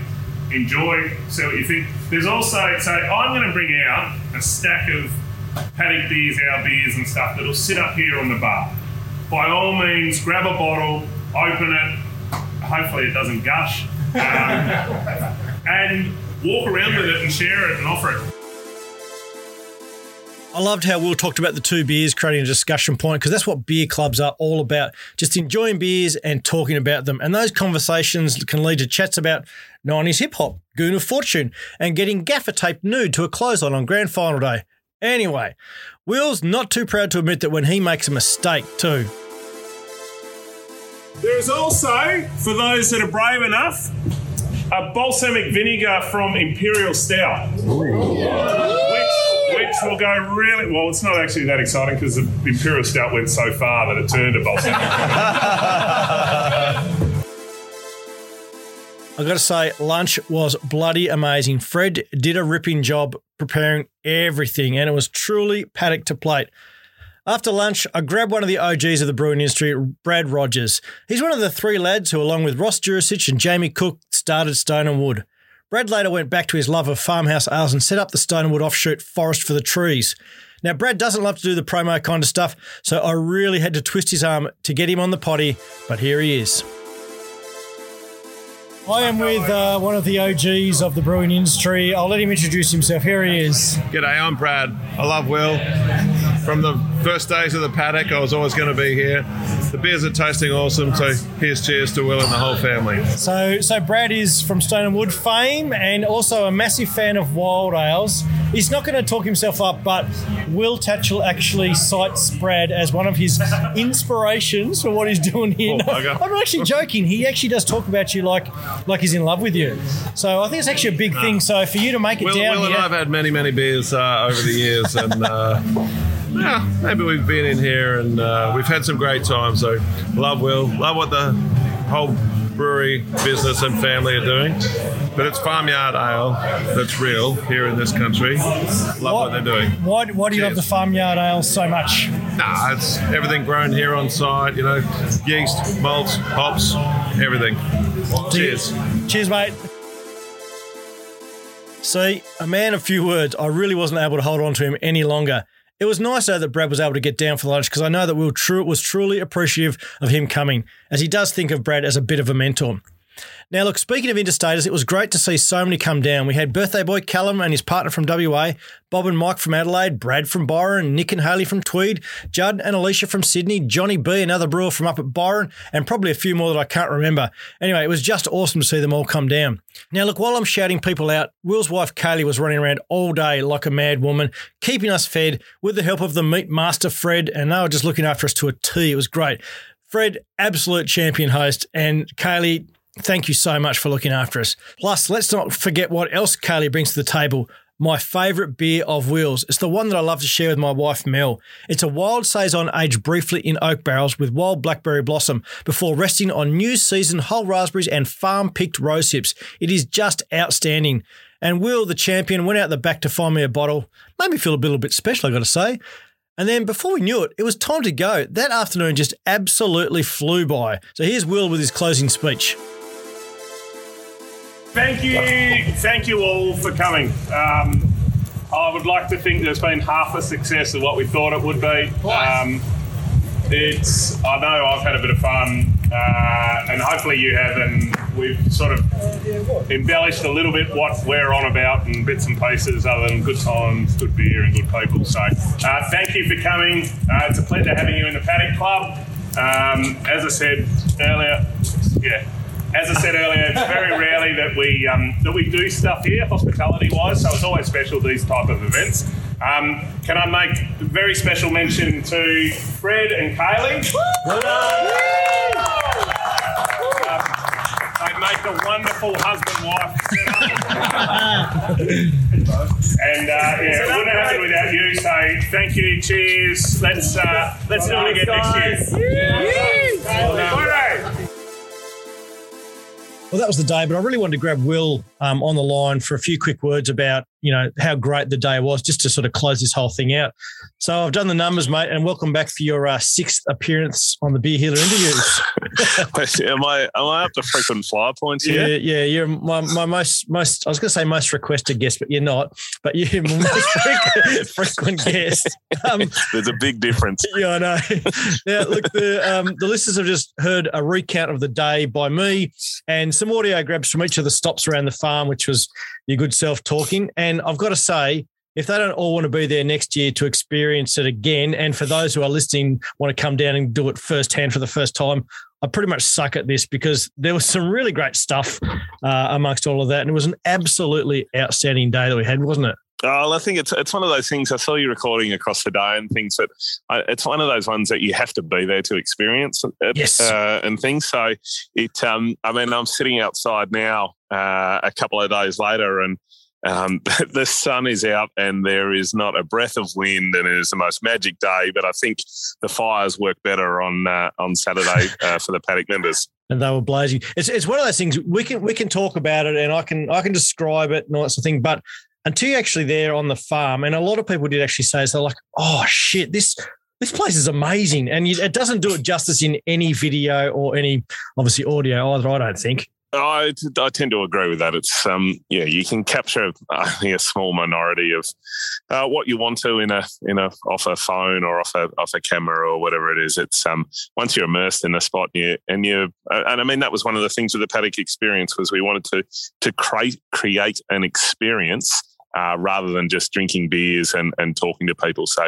enjoy, see what you think. There's also, so I'm going to bring out a stack of paddock beers, our beers and stuff that'll sit up here on the bar. By all means, grab a bottle, open it. Hopefully, it doesn't gush, um, and walk around with it and share it and offer it. I loved how Will talked about the two beers creating a discussion point because that's what beer clubs are all about. Just enjoying beers and talking about them. And those conversations can lead to chats about 90s hip hop, Goon of Fortune, and getting gaffer taped nude to a clothesline on grand final day. Anyway, Will's not too proud to admit that when he makes a mistake, too. There's also, for those that are brave enough, a balsamic vinegar from Imperial Stout. Which, which will go really well. It's not actually that exciting because the Imperial Stout went so far that it turned to balsamic. I got to say, lunch was bloody amazing. Fred did a ripping job preparing everything, and it was truly paddock to plate. After lunch, I grabbed one of the OGs of the brewing industry, Brad Rogers. He's one of the three lads who, along with Ross Jurisich and Jamie Cook, started Stone and Wood. Brad later went back to his love of farmhouse ales and set up the Stone and Wood offshoot Forest for the Trees. Now, Brad doesn't love to do the promo kind of stuff, so I really had to twist his arm to get him on the potty, but here he is. I am with uh, one of the OGs of the brewing industry. I'll let him introduce himself. Here he is. G'day, I'm Brad. I love Will. From the first days of the paddock, I was always going to be here. The beers are tasting awesome, so here's cheers to Will and the whole family. So, so Brad is from Stone and Wood fame and also a massive fan of wild ales. He's not going to talk himself up, but Will Tatchell actually cites Brad as one of his inspirations for what he's doing here. Oh, No. I'm not actually joking. He actually does talk about you like like he's in love with you. So I think it's actually a big thing. So for you to make it Will, down Will and I have had many, many beers uh, over the years, and uh, yeah, maybe we've been in here and uh, we've had some great times. So, love Will, love what the whole brewery business and family are doing. But it's farmyard ale that's real here in this country. Love what, they're doing. why, why do you love the farmyard ale so much? Nah, it's everything grown here on site. You know, yeast, malts, hops, everything. Cheers. Cheers, mate. See, a man of few words. I really wasn't able to hold on to him any longer. It was nice though that Brad was able to get down for lunch because I know that Will True was truly appreciative of him coming, as he does think of Brad as a bit of a mentor. Now, look, speaking of interstaters, it was great to see so many come down. We had birthday boy Callum and his partner from WA, Bob and Mike from Adelaide, Brad from Byron, Nick and Haley from Tweed, Judd and Alicia from Sydney, Johnny B, another brewer from up at Byron, and probably a few more that I can't remember. Anyway, it was just awesome to see them all come down. Now, look, while I'm shouting people out, Will's wife Kaylee was running around all day like a mad woman, keeping us fed with the help of the meat master Fred, and they were just looking after us to a T. It was great. Fred, absolute champion host, and Kaylee, thank you so much for looking after us. Plus, let's not forget what else Kaylee brings to the table. My favourite beer of Will's. It's the one that I love to share with my wife Mel. It's a wild saison aged briefly in oak barrels with wild blackberry blossom before resting on new season whole raspberries and farm picked rose hips. It is just outstanding. And Will, the champion, went out the back to find me a bottle. Made me feel a little bit special, I got to say. And then before we knew it, it was time to go. That afternoon just absolutely flew by. So here's Will with his closing speech. Thank you, thank you all for coming. Um, I would like to think there's been half a success of what we thought it would be. Um, it's, I know I've had a bit of fun, uh, and hopefully you have, and we've sort of embellished a little bit what we're on about in bits and pieces, other than good times, good beer, and good people. So, uh, thank you for coming. Uh, it's a pleasure having you in the Paddock Club. Um, as I said earlier, yeah, as I said earlier, it's very rarely that we um, that we do stuff here, hospitality wise. So it's always special these type of events. Um, can I make a very special mention to Fred and Kaylee? They make a wonderful husband wife. and uh, yeah, it wouldn't happen without you. So thank you. Cheers. Let's uh, let's do it again next year. Well done. Well, that was the day, but I really wanted to grab Will um, on the line for a few quick words about, you know, how great the day was, just to sort of close this whole thing out. So I've done the numbers, mate, and welcome back for your uh, sixth appearance on the Beer Healer interviews. am I am I up to frequent flyer points Yeah, here? yeah, you're my, my most most. I was going to say most requested guest, but you're not. But you're my most frequent, frequent guest. Um, There's a big difference. yeah, I know. now, look, the um, the listeners have just heard a recount of the day by me and some audio grabs from each of the stops around the farm, which was your good self talking. And I've got to say, if they don't all want to be there next year to experience it again, and for those who are listening want to come down and do it firsthand for the first time, I pretty much suck at this because there was some really great stuff uh, amongst all of that, and it was an absolutely outstanding day that we had, wasn't it? Oh, I think it's it's one of those things. I saw you recording across the day and things that I, it's one of those ones that you have to be there to experience it, Yes. uh, and things. So it, um, I mean, I'm sitting outside now uh, a couple of days later, and um, the sun is out, and there is not a breath of wind, and it is the most magic day. But I think the fires work better on uh, on Saturday uh, for the paddock members. and they were blazing. It's it's one of those things we can we can talk about it and I can I can describe it and all that sort of thing, but until you're actually there on the farm, and a lot of people did actually say, so like, oh shit, this this place is amazing, and it doesn't do it justice in any video or any obviously audio either. I don't think. I, I tend to agree with that. It's um yeah, you can capture I think a small minority of uh, what you want to in a in a off a phone or off a off a camera or whatever it is. It's um once you're immersed in a spot and you and you uh, and I mean that was one of the things with the paddock experience was we wanted to to create create an experience. Uh, rather than just drinking beers and, and talking to people, so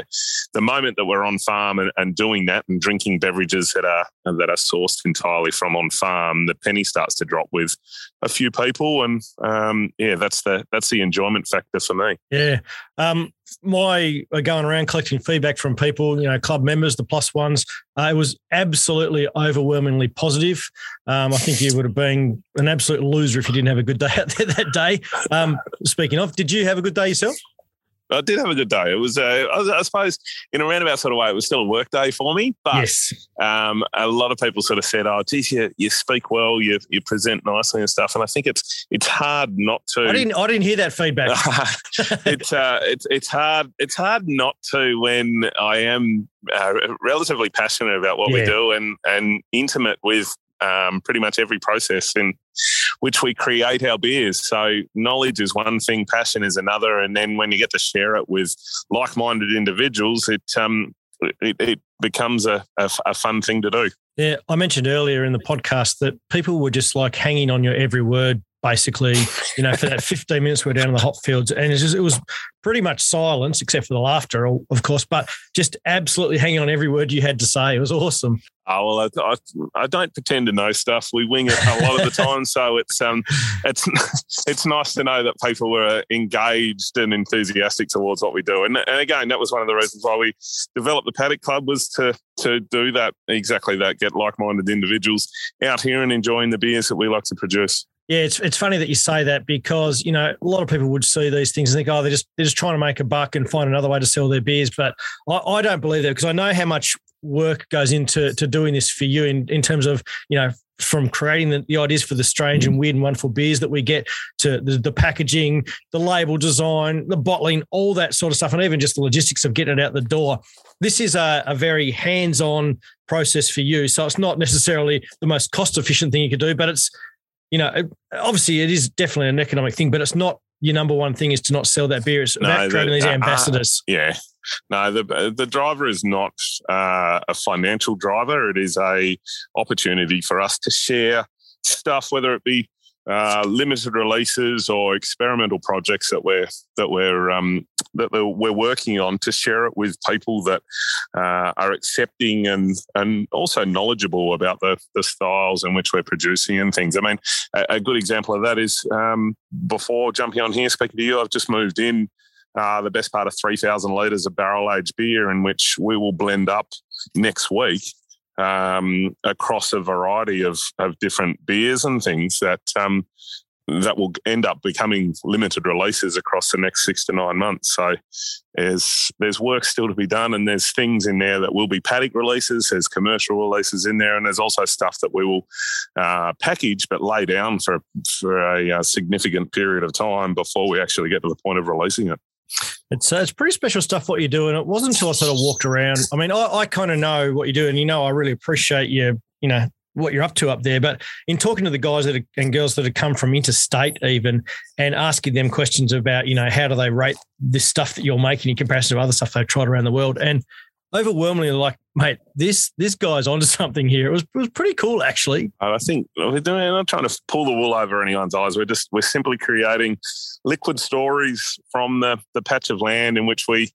the moment that we're on farm and, and doing that and drinking beverages that are that are sourced entirely from on farm, the penny starts to drop with a few people, and um, yeah, that's the that's the enjoyment factor for me. Yeah. Um, my uh, going around collecting feedback from people, you know, club members, the plus ones, uh, it was absolutely overwhelmingly positive. Um, I think you would have been an absolute loser if you didn't have a good day out there that day. Um, speaking of, did you have a good day yourself? I did have a good day. It was, uh, I, I suppose, in a roundabout sort of way, it was still a work day for me. But yes. um, a lot of people sort of said, "Oh, geez, you, you speak well, you you present nicely and stuff." And I think it's it's hard not to. I didn't. I didn't hear that feedback. it's uh, it's it's hard it's hard not to when I am uh, relatively passionate about what we do and and intimate with um, pretty much every process in which we create our beers. So knowledge is one thing, passion is another, and then when you get to share it with like-minded individuals, it um it, it becomes a, a, a fun thing to do. Yeah, I mentioned earlier in the podcast that people were just like hanging on your every word, basically, you know, for that 15 minutes we we're down in the hop fields. And it's just, it was pretty much silence, except for the laughter, of course, but just absolutely hanging on every word you had to say. It was awesome. Oh well, I, I, I don't pretend to know stuff. We wing it a lot of the time, so it's um, it's it's nice to know that people were engaged and enthusiastic towards what we do. And, and again, that was one of the reasons why we developed the Paddock Club was to to do that exactly that, get like-minded individuals out here and enjoying the beers that we like to produce. Yeah, it's it's funny that you say that because you know a lot of people would see these things and think, oh, they're just they're just trying to make a buck and find another way to sell their beers. But I, I don't believe that because I know how much work goes into to doing this for you in in terms of you know from creating the, the ideas for the strange and weird and wonderful beers that we get to the, the packaging, the label design, the bottling, all that sort of stuff, and even just the logistics of getting it out the door. This is a, a very hands-on process for you, so it's not necessarily the most cost-efficient thing you could do, but it's you know, obviously it is definitely an economic thing, but it's not your number one thing is to not sell that beer. It's No, about the- creating these uh, uh, ambassadors. Yeah. No, the the driver is not uh, a financial driver. It is a opportunity for us to share stuff, whether it be uh, limited releases or experimental projects that we're that we're um, that we're working on to share it with people that uh, are accepting and and also knowledgeable about the the styles in which we're producing and things. I mean, a, a good example of that is um, before jumping on here, speaking to you, I've just moved in. Uh, the best part of 3,000 litres of barrel aged beer, in which we will blend up next week um, across a variety of, of different beers and things that um, that will end up becoming limited releases across the next six to nine months. So there's there's work still to be done, and there's things in there that will be paddock releases. There's commercial releases in there, and there's also stuff that we will uh, package but lay down for for a, uh, significant period of time before we actually get to the point of releasing it. It's uh, it's pretty special stuff what you do, and it wasn't until I sort of walked around. I mean, I, I kind of know what you do, and you know, I really appreciate you, you know, what you're up to up there. But in talking to the guys that are, and girls that have come from interstate, even, and asking them questions about, you know, how do they rate this stuff that you're making in comparison to other stuff they've tried around the world, and overwhelmingly like, mate, this this guy's onto something here. It was it was pretty cool actually. I think we're doing. We're not trying to pull the wool over anyone's eyes. We're just we're simply creating liquid stories from the the patch of land in which we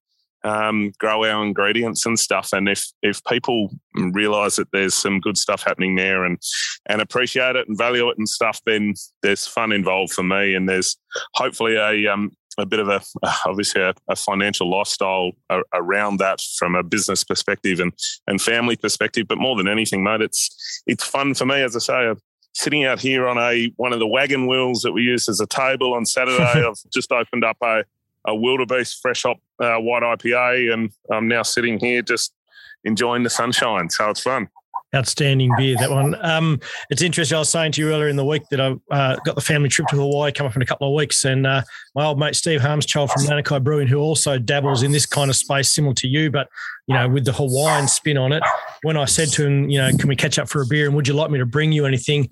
um, grow our ingredients and stuff. And if if people realise that there's some good stuff happening there and and appreciate it and value it and stuff, then there's fun involved for me, and there's hopefully a um, a bit of a obviously a, a financial lifestyle around that from a business perspective and and family perspective. But more than anything, mate, it's it's fun for me. As I say, I'm sitting out here on a one of the wagon wheels that we use as a table on Saturday. I've just opened up a a wildebeest fresh hop uh, white IPA, and I'm now sitting here just enjoying the sunshine. So it's fun outstanding beer that one. Um, it's interesting. I was saying to you earlier in the week that I uh, got the family trip to Hawaii come up in a couple of weeks, and uh, my old mate Steve Harmschild from Nanakai Brewing, who also dabbles in this kind of space similar to you, but you know with the Hawaiian spin on it. When I said to him, you know, can we catch up for a beer, and would you like me to bring you anything?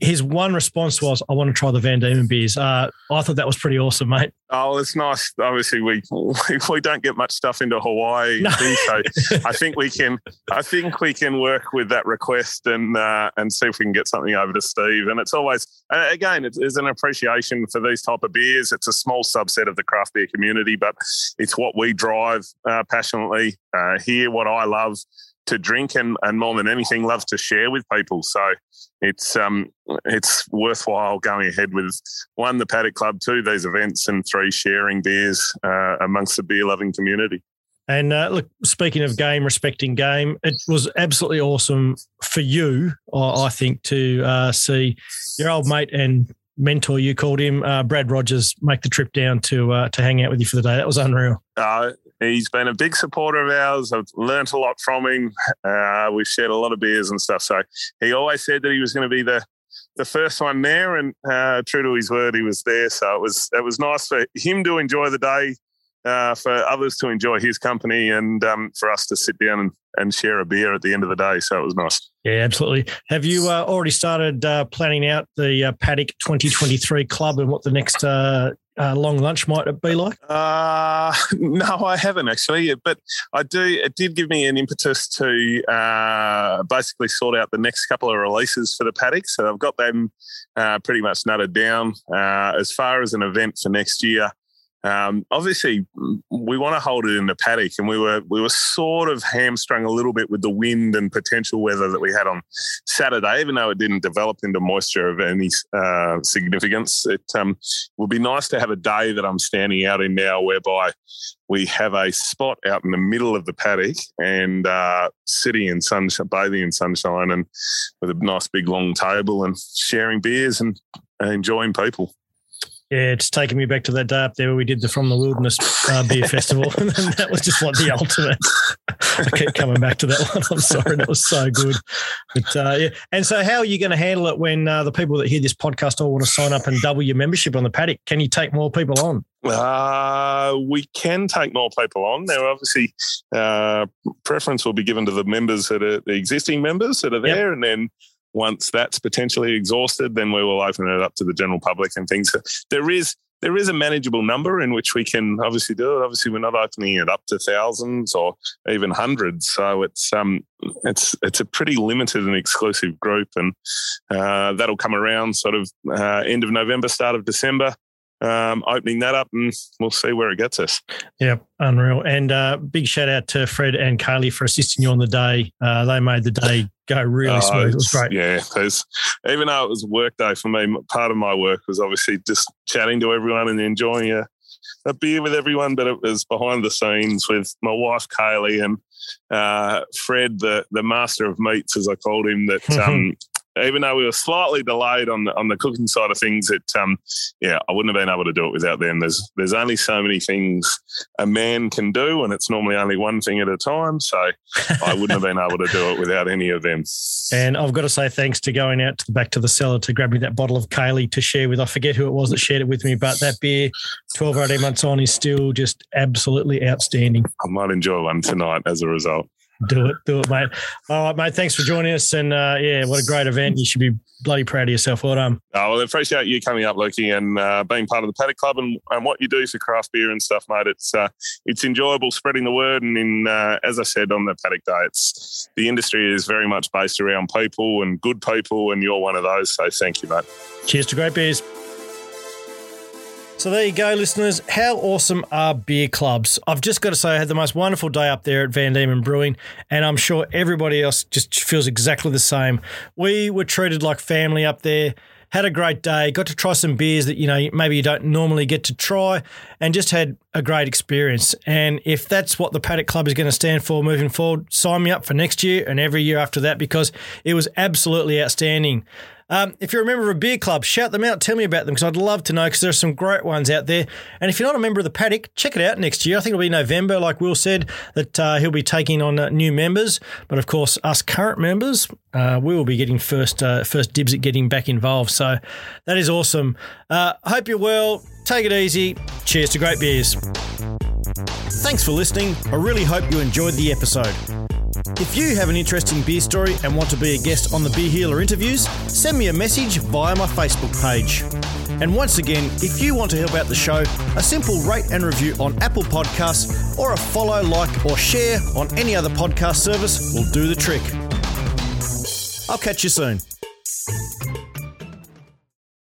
His one response was, "I want to try the Van Dieman beers." Uh, I thought that was pretty awesome, mate. Oh, it's nice. Obviously, we we don't get much stuff into Hawaii, no. so I think we can. I think we can work with that request and uh, and see if we can get something over to Steve. And it's always again, it's, it's an appreciation for these type of beers. It's a small subset of the craft beer community, but it's what we drive uh, passionately uh, here. What I love to drink and, and more than anything love to share with people so it's um it's worthwhile going ahead with one the paddock club two these events and three sharing beers uh, amongst the beer loving community and uh, look, speaking of game, respecting game, it was absolutely awesome for you, I think, to uh, see your old mate and mentor, you called him, uh, Brad Rogers, make the trip down to uh, to hang out with you for the day. That was unreal. Uh, he's been a big supporter of ours. I've learnt a lot from him. Uh, we've shared a lot of beers and stuff. So he always said that he was going to be the the first one there, and uh, true to his word, he was there. So it was it was nice for him to enjoy the day, uh, for others to enjoy his company, and um, for us to sit down and, and share a beer at the end of the day. So it was nice. Yeah, absolutely. Have you uh, already started uh, planning out the uh, Paddock 2023 club and what the next uh, long lunch might it be like? Uh, no, I haven't actually, but I do. It did give me an impetus to uh, basically sort out the next couple of releases for the paddock. So I've got them uh, pretty much nutted down. Uh, as far as an event for next year, um, obviously, we want to hold it in the paddock, and we were we were sort of hamstrung a little bit with the wind and potential weather that we had on Saturday. Even though it didn't develop into moisture of any uh, significance, it um, would be nice to have a day that I'm standing out in now, whereby we have a spot out in the middle of the paddock and uh, sitting in sunshine, bathing in sunshine, and with a nice big long table and sharing beers and enjoying people. Yeah, it's taking me back to that day up there where we did the From the Wilderness uh, Beer Festival. and that was just like the ultimate. I keep coming back to that one. I'm sorry, that was so good. But uh, yeah, and so how are you going to handle it when uh, the people that hear this podcast all want to sign up and double your membership on the paddock? Can you take more people on? Uh, we can take more people on. Now, obviously, uh, preference will be given to the members that are the existing members that are there, yep. and then once that's potentially exhausted, then we will open it up to the general public and things. There is there is a manageable number in which we can obviously do it. Obviously, we're not opening it up to thousands or even hundreds, so it's um it's it's a pretty limited and exclusive group, and uh, that'll come around sort of uh, end of November, start of December. Um, opening that up, and we'll see where it gets us. Yep, unreal. And uh, big shout out to Fred and Kaylee for assisting you on the day. Uh, they made the day go really Oh, smooth. It was great. Yeah, even though it was a work day for me, part of my work was obviously just chatting to everyone and enjoying a, a beer with everyone. But it was behind the scenes with my wife Kaylee and uh, Fred, the the master of meats, as I called him. That um, even though we were slightly delayed on the on the cooking side of things, it um, yeah, I wouldn't have been able to do it without them. There's there's only so many things a man can do, and it's normally only one thing at a time. So I wouldn't have been able to do it without any of them. And I've got to say thanks to going out to the back to the cellar to grab me that bottle of Kaylee to share with. I forget who it was that shared it with me, but that beer, 12 or 18 months on, is still just absolutely outstanding. I might enjoy one tonight as a result. Do it, do it, mate. All right, mate. Thanks for joining us. And uh, yeah, what a great event. You should be bloody proud of yourself. Well done. Uh, well, I appreciate you coming up, Lukey, and uh, being part of the Paddock Club and, and what you do for craft beer and stuff, mate. It's uh, it's enjoyable spreading the word. And in uh, as I said on the Paddock Day, it's the industry is very much based around people and good people, and you're one of those. So thank you, mate. Cheers to great beers. So there you go, listeners. How awesome are beer clubs? I've just got to say, I had the most wonderful day up there at Van Dieman Brewing, and I'm sure everybody else just feels exactly the same. We were treated like family up there. Had a great day. Got to try some beers that you know maybe you don't normally get to try, and just had a great experience. And if that's what the Paddock Club is going to stand for moving forward, sign me up for next year and every year after that because it was absolutely outstanding. Um, if you're a member of a beer club, shout them out. Tell me about them because I'd love to know because there are some great ones out there. And if you're not a member of the paddock, check it out next year. I think it'll be November, like Will said, that uh, he'll be taking on uh, new members. But of course, us current members, uh, we will be getting first uh, first dibs at getting back involved. So that is awesome. Uh, hope you're well. Take it easy. Cheers to great beers. Thanks for listening. I really hope you enjoyed the episode. If you have an interesting beer story and want to be a guest on the Beer Healer interviews, send me a message via my Facebook page. And once again, if you want to help out the show, a simple rate and review on Apple Podcasts or a follow, like, or share on any other podcast service will do the trick. I'll catch you soon.